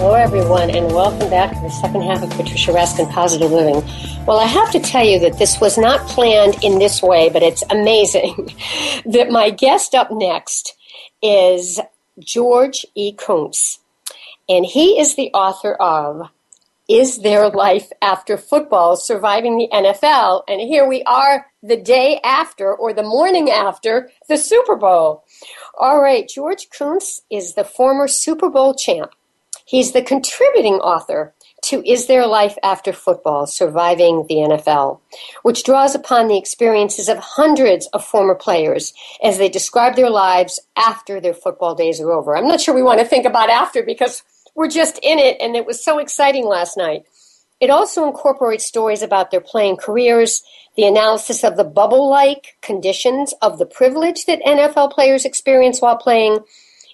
Hello, everyone, and welcome back to the second half of Patricia Raskin Positive Living. Well, I have to tell you that this was not planned in this way, but it's amazing that my guest up next is George E. Koonce. And he is the author of Is There Life After Football Surviving the NFL? And here we are the day after or the morning after the Super Bowl. All right, George Koonce is the former Super Bowl champ. He's the contributing author to Is There Life After Football Surviving the NFL, which draws upon the experiences of hundreds of former players as they describe their lives after their football days are over. I'm not sure we want to think about after because we're just in it and it was so exciting last night. It also incorporates stories about their playing careers, the analysis of the bubble like conditions of the privilege that NFL players experience while playing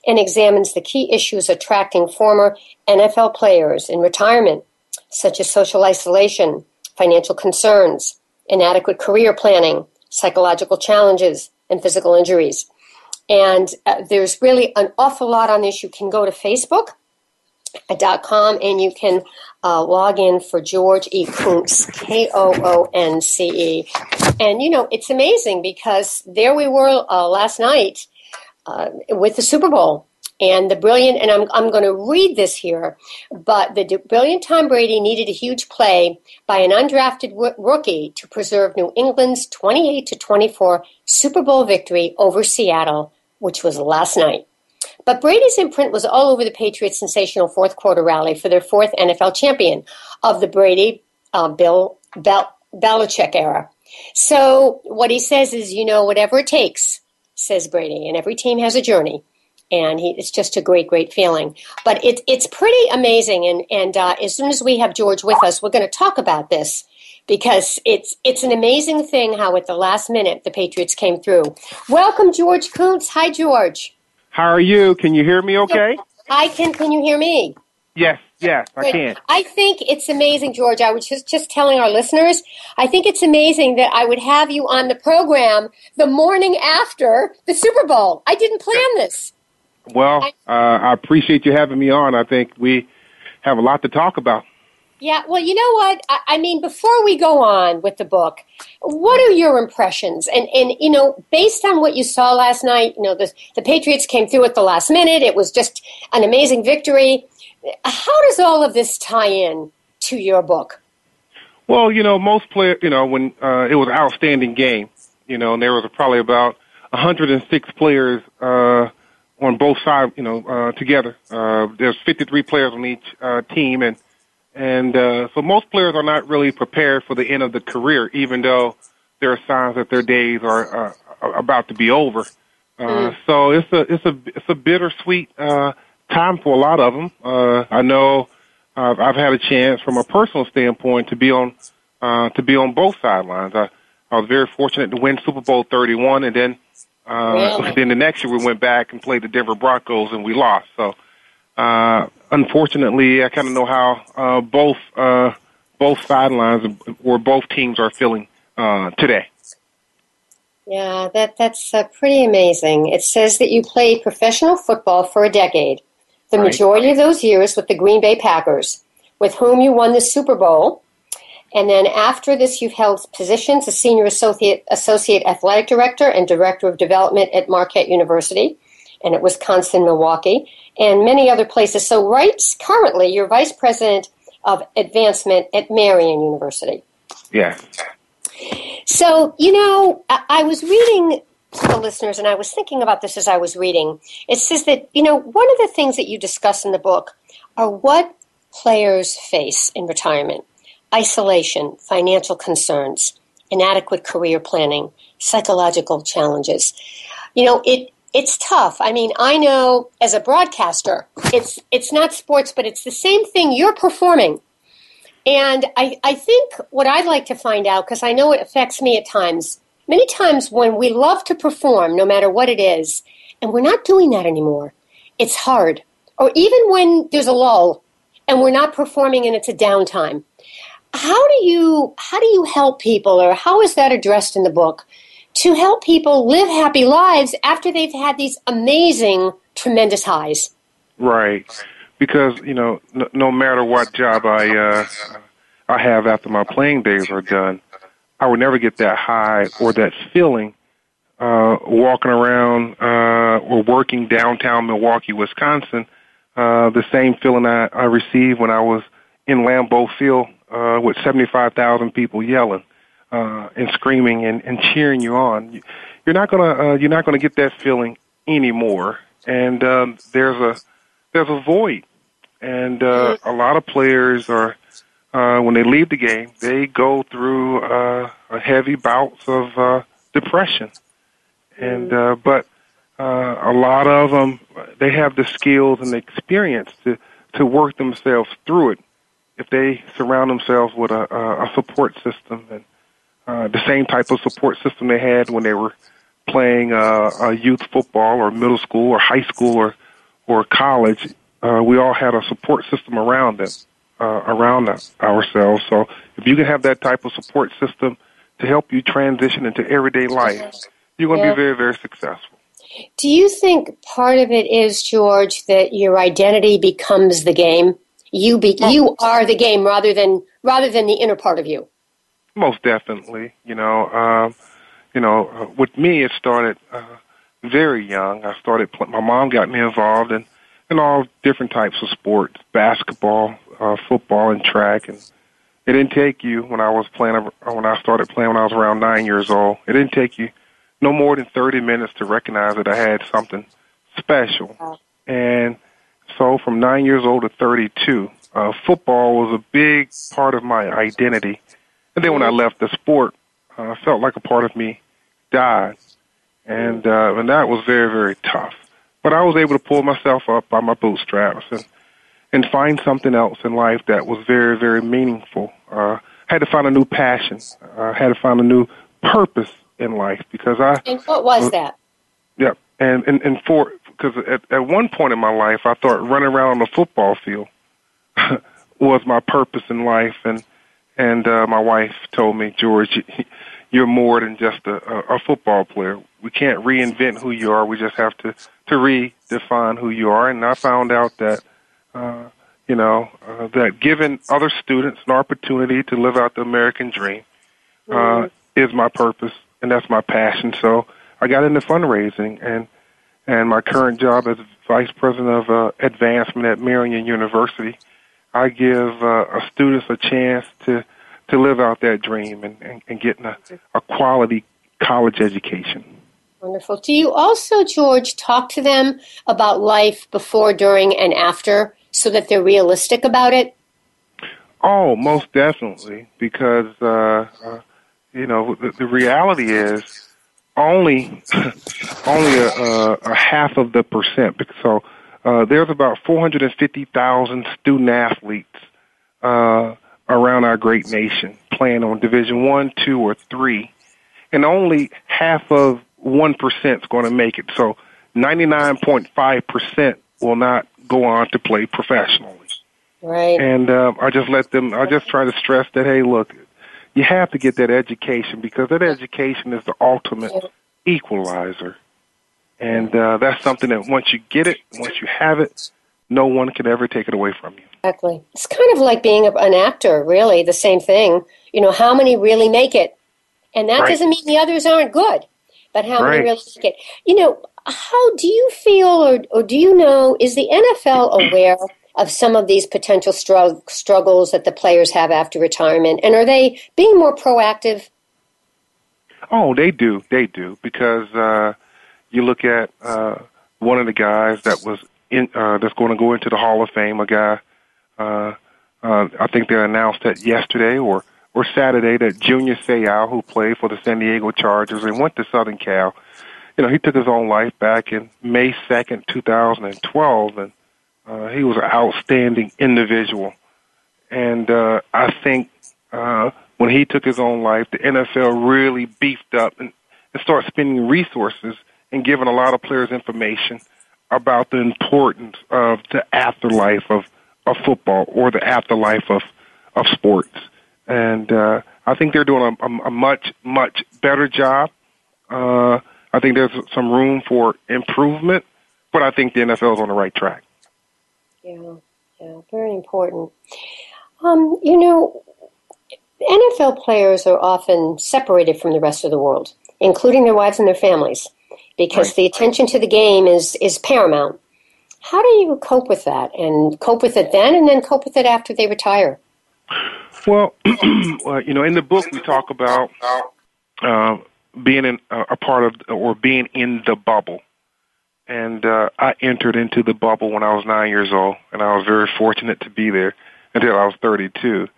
and examines the key issues attracting former NFL players in retirement, such as social isolation, financial concerns, inadequate career planning, psychological challenges, and physical injuries. And uh, there's really an awful lot on this. You can go to Facebook. Dot com and you can uh, log in for George E. K O O N C E. And you know, it's amazing because there we were uh, last night uh, with the Super Bowl. And the brilliant, and I'm, I'm going to read this here, but the brilliant Tom Brady needed a huge play by an undrafted w- rookie to preserve New England's 28 to 24 Super Bowl victory over Seattle, which was last night. But Brady's imprint was all over the Patriots' sensational fourth quarter rally for their fourth NFL champion of the Brady uh, Bill Bel- Belichick era. So what he says is, you know, whatever it takes says Brady, and every team has a journey. And he, it's just a great, great feeling. But it, it's pretty amazing. And, and uh, as soon as we have George with us, we're going to talk about this because it's it's an amazing thing how at the last minute the Patriots came through. Welcome, George Koonce. Hi, George. How are you? Can you hear me okay? I can. Can you hear me? Yes, yes, I can. I think it's amazing, George. I was just, just telling our listeners, I think it's amazing that I would have you on the program the morning after the Super Bowl. I didn't plan this. Well, uh, I appreciate you having me on. I think we have a lot to talk about. Yeah, well, you know what? I, I, mean, before we go on with the book, what are your impressions? And and you know, based on what you saw last night, you know, the the Patriots came through at the last minute. It was just an amazing victory. How does all of this tie in to your book? Well, you know, most players, you know, when uh, it was an outstanding game, you know, and there was probably about 106 players uh, on both sides, you know, uh, together. Uh, there's 53 players on each uh, team, and and uh, so most players are not really prepared for the end of the career, even though there are signs that their days are, uh, about to be over. Uh, mm. So it's a it's a it's a bittersweet uh, time for a lot of them. Uh, I know uh, I've had a chance from a personal standpoint to be on uh, to be on both sidelines. I, I was very fortunate to win Super Bowl 31, and then uh, really? then the next year we went back and played the Denver Broncos, and we lost. So uh, unfortunately, I kind of know how uh, both uh, both sidelines or both teams are feeling uh, today. Yeah, that that's uh, pretty amazing. It says that you played professional football for a decade, the right. majority of those years with the Green Bay Packers, with whom you won the Super Bowl. And then after this, you've held positions as senior associate, associate athletic director and director of development at Marquette University and at Wisconsin, Milwaukee, and many other places. So, right currently, you're vice president of advancement at Marian University. Yeah. So, you know, I, I was reading the listeners, and I was thinking about this as I was reading. It says that, you know, one of the things that you discuss in the book are what players face in retirement isolation, financial concerns, inadequate career planning, psychological challenges. You know, it it's tough. I mean, I know as a broadcaster, it's it's not sports, but it's the same thing you're performing. And I, I think what I'd like to find out, because I know it affects me at times, many times when we love to perform, no matter what it is, and we're not doing that anymore, it's hard. Or even when there's a lull and we're not performing and it's a downtime. How do you how do you help people or how is that addressed in the book to help people live happy lives after they've had these amazing tremendous highs? Right because you know no, no matter what job I uh, I have after my playing days are done, I would never get that high or that feeling uh, walking around uh, or working downtown Milwaukee, Wisconsin. Uh, the same feeling I, I received when I was in Lambeau Field uh, with 75,000 people yelling uh, and screaming and, and cheering you on. You're not gonna uh, you're not gonna get that feeling anymore. And um, there's a there's a void, and uh, a lot of players are uh, when they leave the game, they go through uh, a heavy bouts of uh, depression, and uh, but uh, a lot of them they have the skills and the experience to to work themselves through it if they surround themselves with a, a support system and uh, the same type of support system they had when they were playing uh, a youth football or middle school or high school or or college, uh, we all had a support system around them, uh, around ourselves. So if you can have that type of support system to help you transition into everyday life, you're going to yeah. be very, very successful. Do you think part of it is, George, that your identity becomes the game? You be, you are the game rather than rather than the inner part of you. Most definitely, you know. Um, you know, uh, with me, it started. Uh, very young. I started. My mom got me involved in in all different types of sports: basketball, uh, football, and track. And it didn't take you when I was playing. When I started playing when I was around nine years old, it didn't take you no more than thirty minutes to recognize that I had something special. And so, from nine years old to thirty-two, uh, football was a big part of my identity. And then when I left the sport, uh, felt like a part of me died and uh, and that was very very tough. But I was able to pull myself up by my bootstraps and and find something else in life that was very very meaningful. Uh, had to find a new passion. I uh, had to find a new purpose in life because I. And what was that? Yeah, and and and for because at at one point in my life I thought running around on the football field was my purpose in life, and and uh, my wife told me, George, you're more than just a, a football player. We can't reinvent who you are. We just have to to redefine who you are. And I found out that, uh, you know, uh, that giving other students an opportunity to live out the American dream uh, mm-hmm. is my purpose, and that's my passion. So I got into fundraising, and and my current job as vice president of uh, advancement at Marian University, I give uh, students a chance to to live out that dream and, and, and getting a, a quality college education. Wonderful. Do you also, George, talk to them about life before, during, and after so that they're realistic about it? Oh, most definitely. Because, uh, uh, you know, the, the reality is only only a, a, a half of the percent. So uh, there's about 450,000 student athletes uh, around our great nation playing on Division One, two, or three, and only half of one percent is going to make it. So ninety nine point five percent will not go on to play professionally. Right. And uh, I just let them. I just try to stress that hey, look, you have to get that education because that education is the ultimate equalizer. And uh, that's something that once you get it, once you have it, no one can ever take it away from you. Exactly. It's kind of like being an actor, really, the same thing. You know, how many really make it? And that right. doesn't mean the others aren't good, but how right. many really make it? You know, how do you feel, or, or do you know, is the NFL aware of some of these potential strugg- struggles that the players have after retirement? And are they being more proactive? Oh, they do. They do. Because uh, you look at uh, one of the guys that was in, uh, that's going to go into the Hall of Fame, a guy, uh, uh, I think they announced that yesterday or, or Saturday that Junior Seau, who played for the San Diego Chargers and went to Southern Cal, you know, he took his own life back in May 2nd, 2012, and uh, he was an outstanding individual. And uh, I think uh, when he took his own life, the NFL really beefed up and, and started spending resources and giving a lot of players information about the importance of the afterlife of, of football or the afterlife of, of sports. And uh, I think they're doing a, a, a much, much better job. Uh, I think there's some room for improvement, but I think the NFL is on the right track. Yeah, yeah, very important. Um, you know, NFL players are often separated from the rest of the world, including their wives and their families, because right. the attention to the game is is paramount. How do you cope with that, and cope with it then, and then cope with it after they retire? Well, well you know, in the book we talk about uh, being in, uh, a part of or being in the bubble and uh, I entered into the bubble when I was nine years old, and I was very fortunate to be there until I was 32.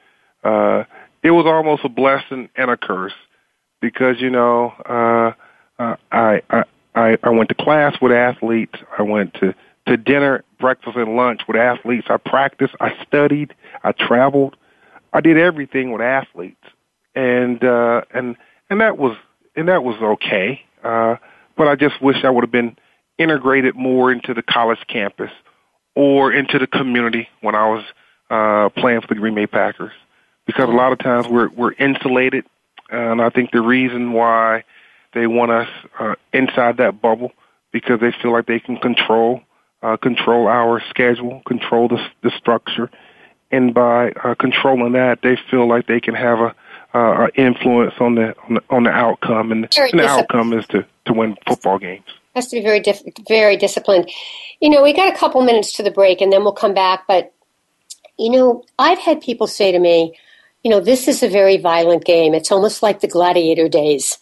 Uh, it was almost a blessing and a curse because you know uh, uh, I, I I went to class with athletes. I went to to dinner, breakfast, and lunch with athletes. I practiced. I studied. I traveled. I did everything with athletes, and uh, and and that was and that was okay. Uh, but I just wish I would have been integrated more into the college campus or into the community when I was uh, playing for the Green Bay Packers. Because a lot of times we're we're insulated, and I think the reason why they want us uh, inside that bubble because they feel like they can control uh, control our schedule, control the the structure, and by uh, controlling that, they feel like they can have a uh, influence on the, on the on the outcome, and, and the outcome is to to win football games has to be very diff- very disciplined. You know, we got a couple minutes to the break, and then we'll come back. But you know, I've had people say to me, you know, this is a very violent game. It's almost like the gladiator days.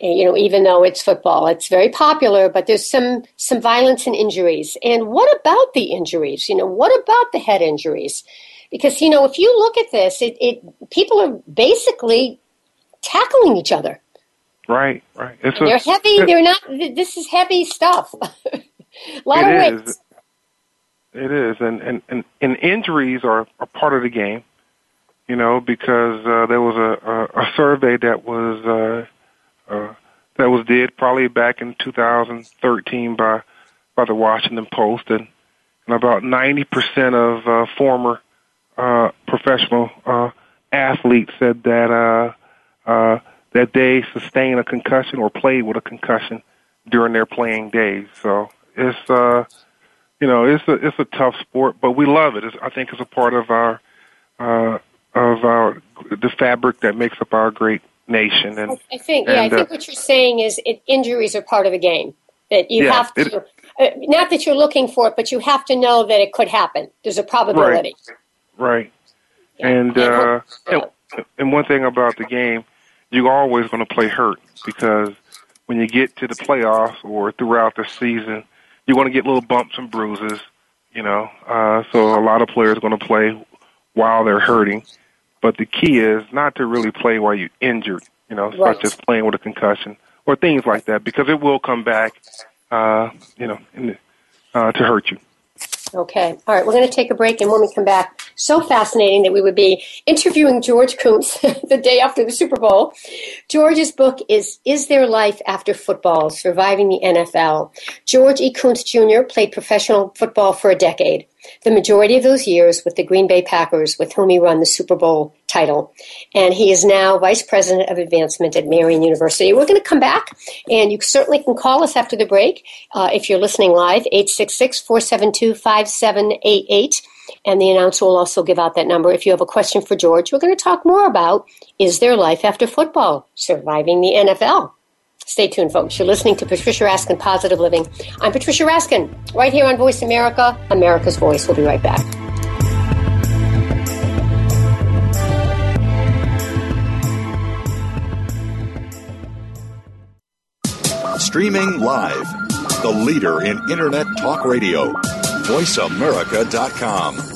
You know, even though it's football, it's very popular, but there's some some violence and injuries. And what about the injuries? You know, what about the head injuries? Because you know, if you look at this, it, it people are basically tackling each other. Right, right. It's they're a, heavy. They're not. This is heavy stuff. a lot of weight. It is, and, and and and injuries are a part of the game. You know, because uh, there was a, a a survey that was uh, uh, that was did probably back in 2013 by by the Washington Post, and and about 90 percent of uh, former uh, professional uh, athletes said that uh, uh, that they sustain a concussion or played with a concussion during their playing days. So it's uh you know it's a it's a tough sport, but we love it. It's, I think it's a part of our uh of our the fabric that makes up our great nation. And I think yeah, and, I think uh, what you're saying is it, injuries are part of the game. That you yeah, have to. It, uh, not that you're looking for it, but you have to know that it could happen. There's a probability. Right. Right. And, uh, and one thing about the game, you're always going to play hurt because when you get to the playoffs or throughout the season, you're going to get little bumps and bruises. You know, uh, so a lot of players are going to play while they're hurting. But the key is not to really play while you're injured. You know, right. such as playing with a concussion or things like that, because it will come back. Uh, you know, in, uh, to hurt you. Okay. All right. We're going to take a break, and when we come back, so fascinating that we would be interviewing George Koonce the day after the Super Bowl. George's book is Is There Life After Football? Surviving the NFL. George E. Koonce Jr. played professional football for a decade the majority of those years with the Green Bay Packers, with whom he won the Super Bowl title. And he is now Vice President of Advancement at Marian University. We're going to come back, and you certainly can call us after the break uh, if you're listening live, 866 472 5788. And the announcer will also give out that number if you have a question for George. We're going to talk more about Is There Life After Football? Surviving the NFL. Stay tuned, folks. You're listening to Patricia Raskin Positive Living. I'm Patricia Raskin, right here on Voice America, America's Voice. We'll be right back. Streaming live, the leader in Internet talk radio, voiceamerica.com.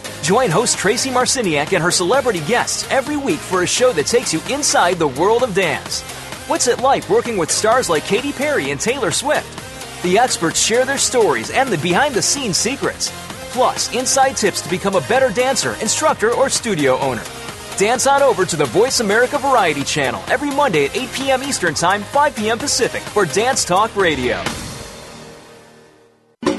Join host Tracy Marciniak and her celebrity guests every week for a show that takes you inside the world of dance. What's it like working with stars like Katy Perry and Taylor Swift? The experts share their stories and the behind the scenes secrets. Plus, inside tips to become a better dancer, instructor, or studio owner. Dance on over to the Voice America Variety Channel every Monday at 8 p.m. Eastern Time, 5 p.m. Pacific for Dance Talk Radio.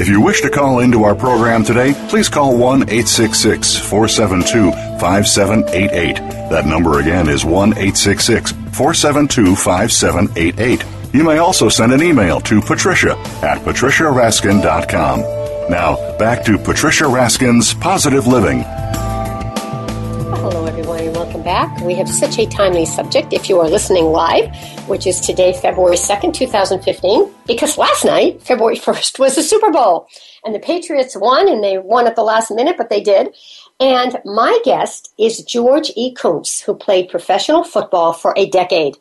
If you wish to call into our program today, please call 1 866 472 5788. That number again is 1 866 472 5788. You may also send an email to patricia at patriciaraskin.com. Now, back to Patricia Raskin's Positive Living. Hello, everyone, and welcome back. We have such a timely subject if you are listening live, which is today, February 2nd, 2015, because last night, February 1st, was the Super Bowl. And the Patriots won, and they won at the last minute, but they did. And my guest is George E. Koonce, who played professional football for a decade.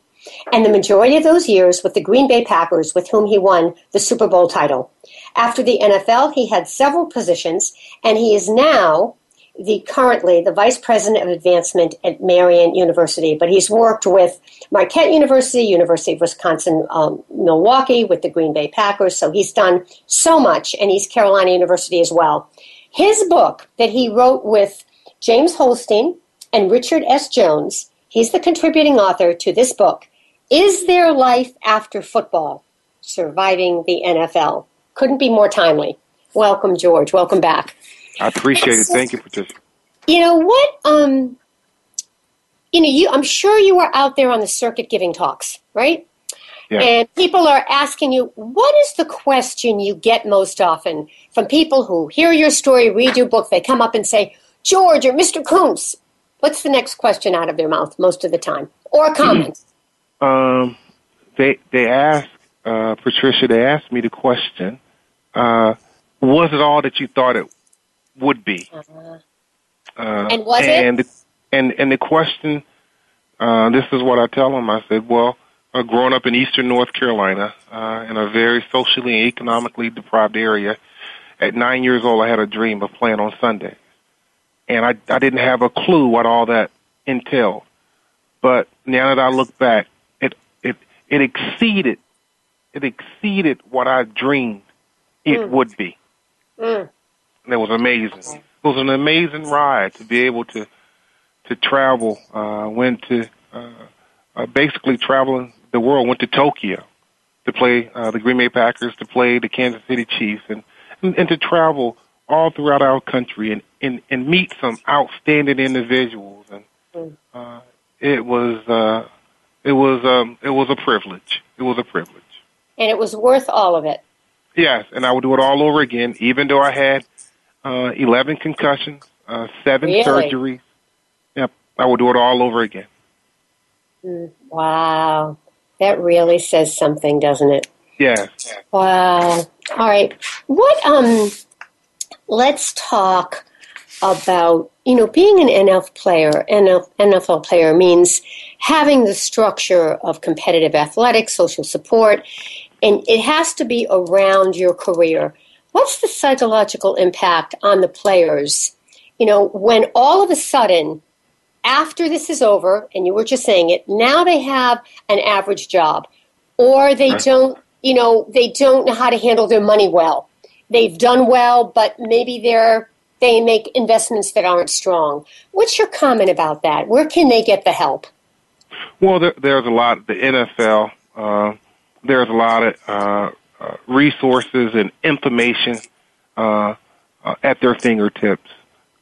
And the majority of those years with the Green Bay Packers, with whom he won the Super Bowl title. After the NFL, he had several positions, and he is now the currently the vice president of advancement at Marian University, but he's worked with Marquette University, University of Wisconsin um, Milwaukee, with the Green Bay Packers. So he's done so much, and East Carolina University as well. His book that he wrote with James Holstein and Richard S. Jones, he's the contributing author to this book. Is there life after football? Surviving the NFL. Couldn't be more timely. Welcome, George. Welcome back. I appreciate it. Thank you, Patricia. You know what? Um, you know, you. I'm sure you are out there on the circuit giving talks, right? Yeah. And people are asking you, what is the question you get most often from people who hear your story, read your book, they come up and say, George or Mr. Koonce? What's the next question out of their mouth most of the time? Or comment? Um, they they asked uh, Patricia. They asked me the question: uh, Was it all that you thought it would be? Uh, Uh, And was and The, and and the question, uh, this is what I tell them. I said, well, uh, growing up in eastern North Carolina, uh, in a very socially and economically deprived area, at nine years old, I had a dream of playing on Sunday, and I I didn't have a clue what all that entailed. But now that I look back, it it it exceeded it exceeded what I dreamed it would be. Mm. It was amazing. It was an amazing ride to be able to to travel. Uh, went to uh, uh, basically traveling the world went to Tokyo to play uh, the Green Bay Packers, to play the Kansas City Chiefs, and and, and to travel all throughout our country and, and and meet some outstanding individuals. And uh, it was uh, it was um, it was a privilege. It was a privilege. And it was worth all of it. Yes, and I would do it all over again, even though I had uh, eleven concussions, uh, seven really? surgeries. Yep, I would do it all over again. Mm, wow, that really says something, doesn't it? Yeah. Wow. All right. What? Um. Let's talk about you know being an NFL player. NFL player means having the structure of competitive athletics, social support, and it has to be around your career. What's the psychological impact on the players? You know, when all of a sudden, after this is over, and you were just saying it, now they have an average job, or they right. don't, you know, they don't know how to handle their money well. They've done well, but maybe they're they make investments that aren't strong. What's your comment about that? Where can they get the help? Well, there, there's a lot. The NFL, uh, there's a lot of uh, uh, resources and information uh, uh, at their fingertips.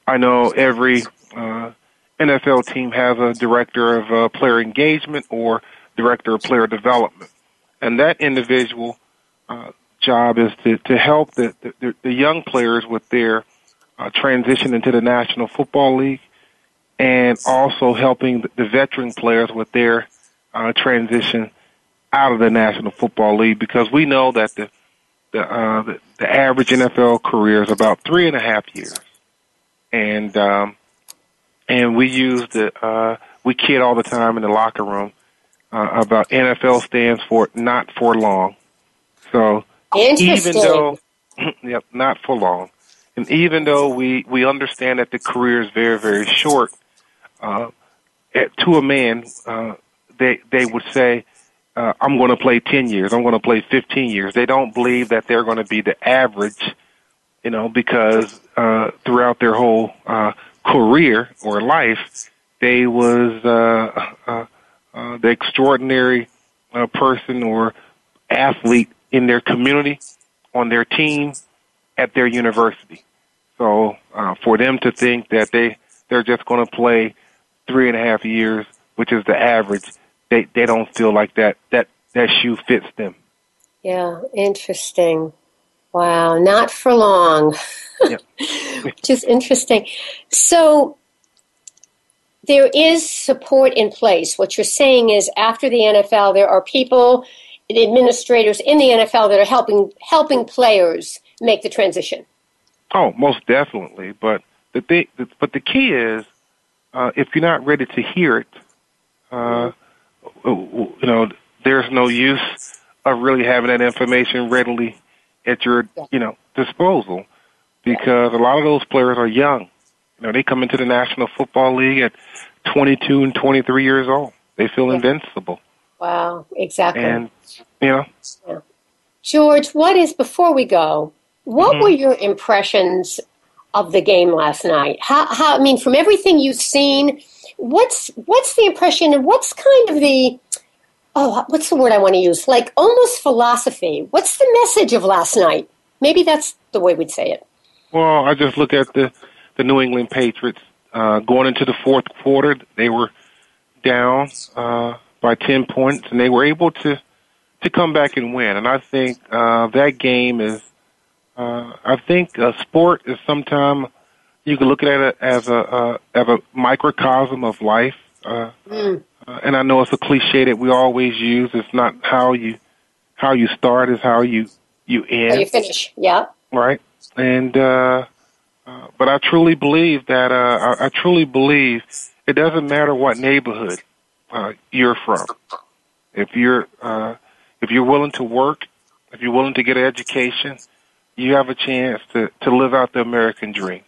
I know every uh, NFL team has a director of player engagement or director of player development, and that individual uh, job is to to help the the, the young players with their transition into the National Football League, and also helping the veteran players with their uh, transition out of the National Football League because we know that the the, uh, the the average NFL career is about three and a half years, and um, and we use the uh, we kid all the time in the locker room uh, about NFL stands for not for long. So even though yep, not for long, and even though we we understand that the career is very very short, uh, to a man, uh, they they would say uh, I'm going to play 10 years. I'm going to play 15 years. They don't believe that they're going to be the average, you know, because uh, throughout their whole uh, career or life, they was uh, uh, uh, the extraordinary uh, person or athlete in their community, on their team, at their university. So uh, for them to think that they they're just going to play three and a half years, which is the average, they they don't feel like that that that shoe fits them. Yeah, interesting. Wow, not for long. Yep. Just interesting. So there is support in place. What you're saying is after the NFL there are people administrators in the NFL that are helping helping players make the transition. Oh, most definitely. But the thing, but the key is, uh, if you're not ready to hear it, uh, you know, there's no use of really having that information readily at your, you know, disposal because a lot of those players are young. You know, they come into the National Football League at 22 and 23 years old. They feel yeah. invincible. Wow, exactly. And, you know. Yeah. George, what is, before we go, what mm-hmm. were your impressions of the game last night? How, how, I mean, from everything you've seen, what's what's the impression and what's kind of the oh what's the word I want to use? Like almost philosophy. What's the message of last night? Maybe that's the way we'd say it. Well I just look at the the New England Patriots uh, going into the fourth quarter they were down uh, by 10 points and they were able to to come back and win. And I think uh, that game is uh, I think uh, sport is sometimes you can look at it as a uh, as a microcosm of life. Uh, mm. uh, and I know it's a cliche that we always use. It's not how you how you start; is how you you end. How you finish, yeah. Right, and uh, uh, but I truly believe that uh, I, I truly believe it doesn't matter what neighborhood uh, you're from. If you're uh, if you're willing to work, if you're willing to get an education, you have a chance to to live out the American dream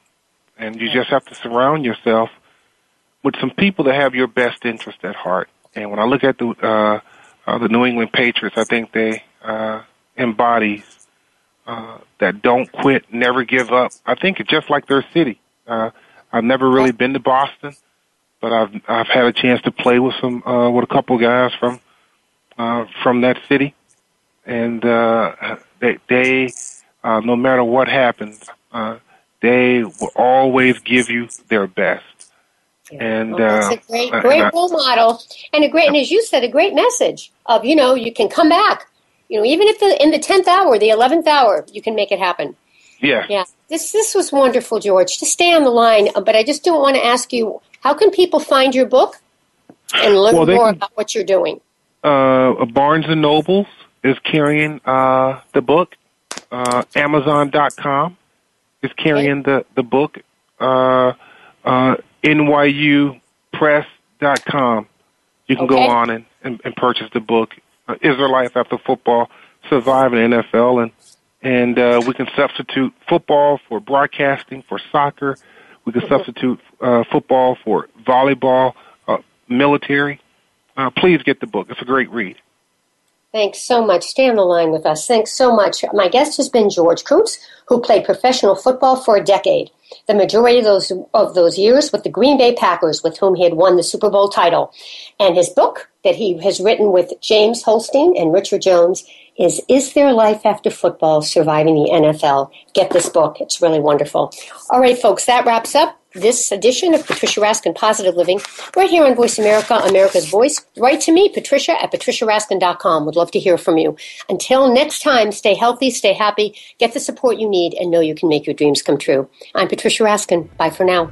and you just have to surround yourself with some people that have your best interest at heart. And when I look at the uh, uh, the New England Patriots, I think they uh, embody uh, that don't quit, never give up. I think it's just like their city. Uh, I've never really been to Boston, but I've I've had a chance to play with some uh, with a couple guys from uh, from that city, and uh, they, they uh, no matter what happens, uh, they will always give you their best. And well, that's uh, a great, great I, role model, and a great, and as you said, a great message of you know you can come back. You know, even if the in the tenth hour, the eleventh hour, you can make it happen. Yeah. Yeah. This this was wonderful, George. To stay on the line, but I just don't want to ask you how can people find your book and learn well, more can, about what you're doing. Uh, Barnes and Nobles is carrying uh, the book. Uh, Amazon.com is carrying the the book. Uh, uh, NYUPress.com. You can okay. go on and, and, and purchase the book. Uh, Is there life after football, surviving NFL, and and uh, we can substitute football for broadcasting for soccer. We can substitute uh, football for volleyball, uh, military. Uh, please get the book. It's a great read. Thanks so much. Stay on the line with us. Thanks so much. My guest has been George Koonce, who played professional football for a decade. The majority of those of those years with the Green Bay Packers, with whom he had won the Super Bowl title. And his book that he has written with James Holstein and Richard Jones is Is There Life After Football Surviving the NFL? Get this book. It's really wonderful. All right, folks, that wraps up this edition of Patricia Raskin Positive Living right here on Voice America, America's Voice. Write to me, Patricia at patriciaraskin.com. Would love to hear from you. Until next time, stay healthy, stay happy, get the support you need, and know you can make your dreams come true. I'm Patricia Raskin. Bye for now.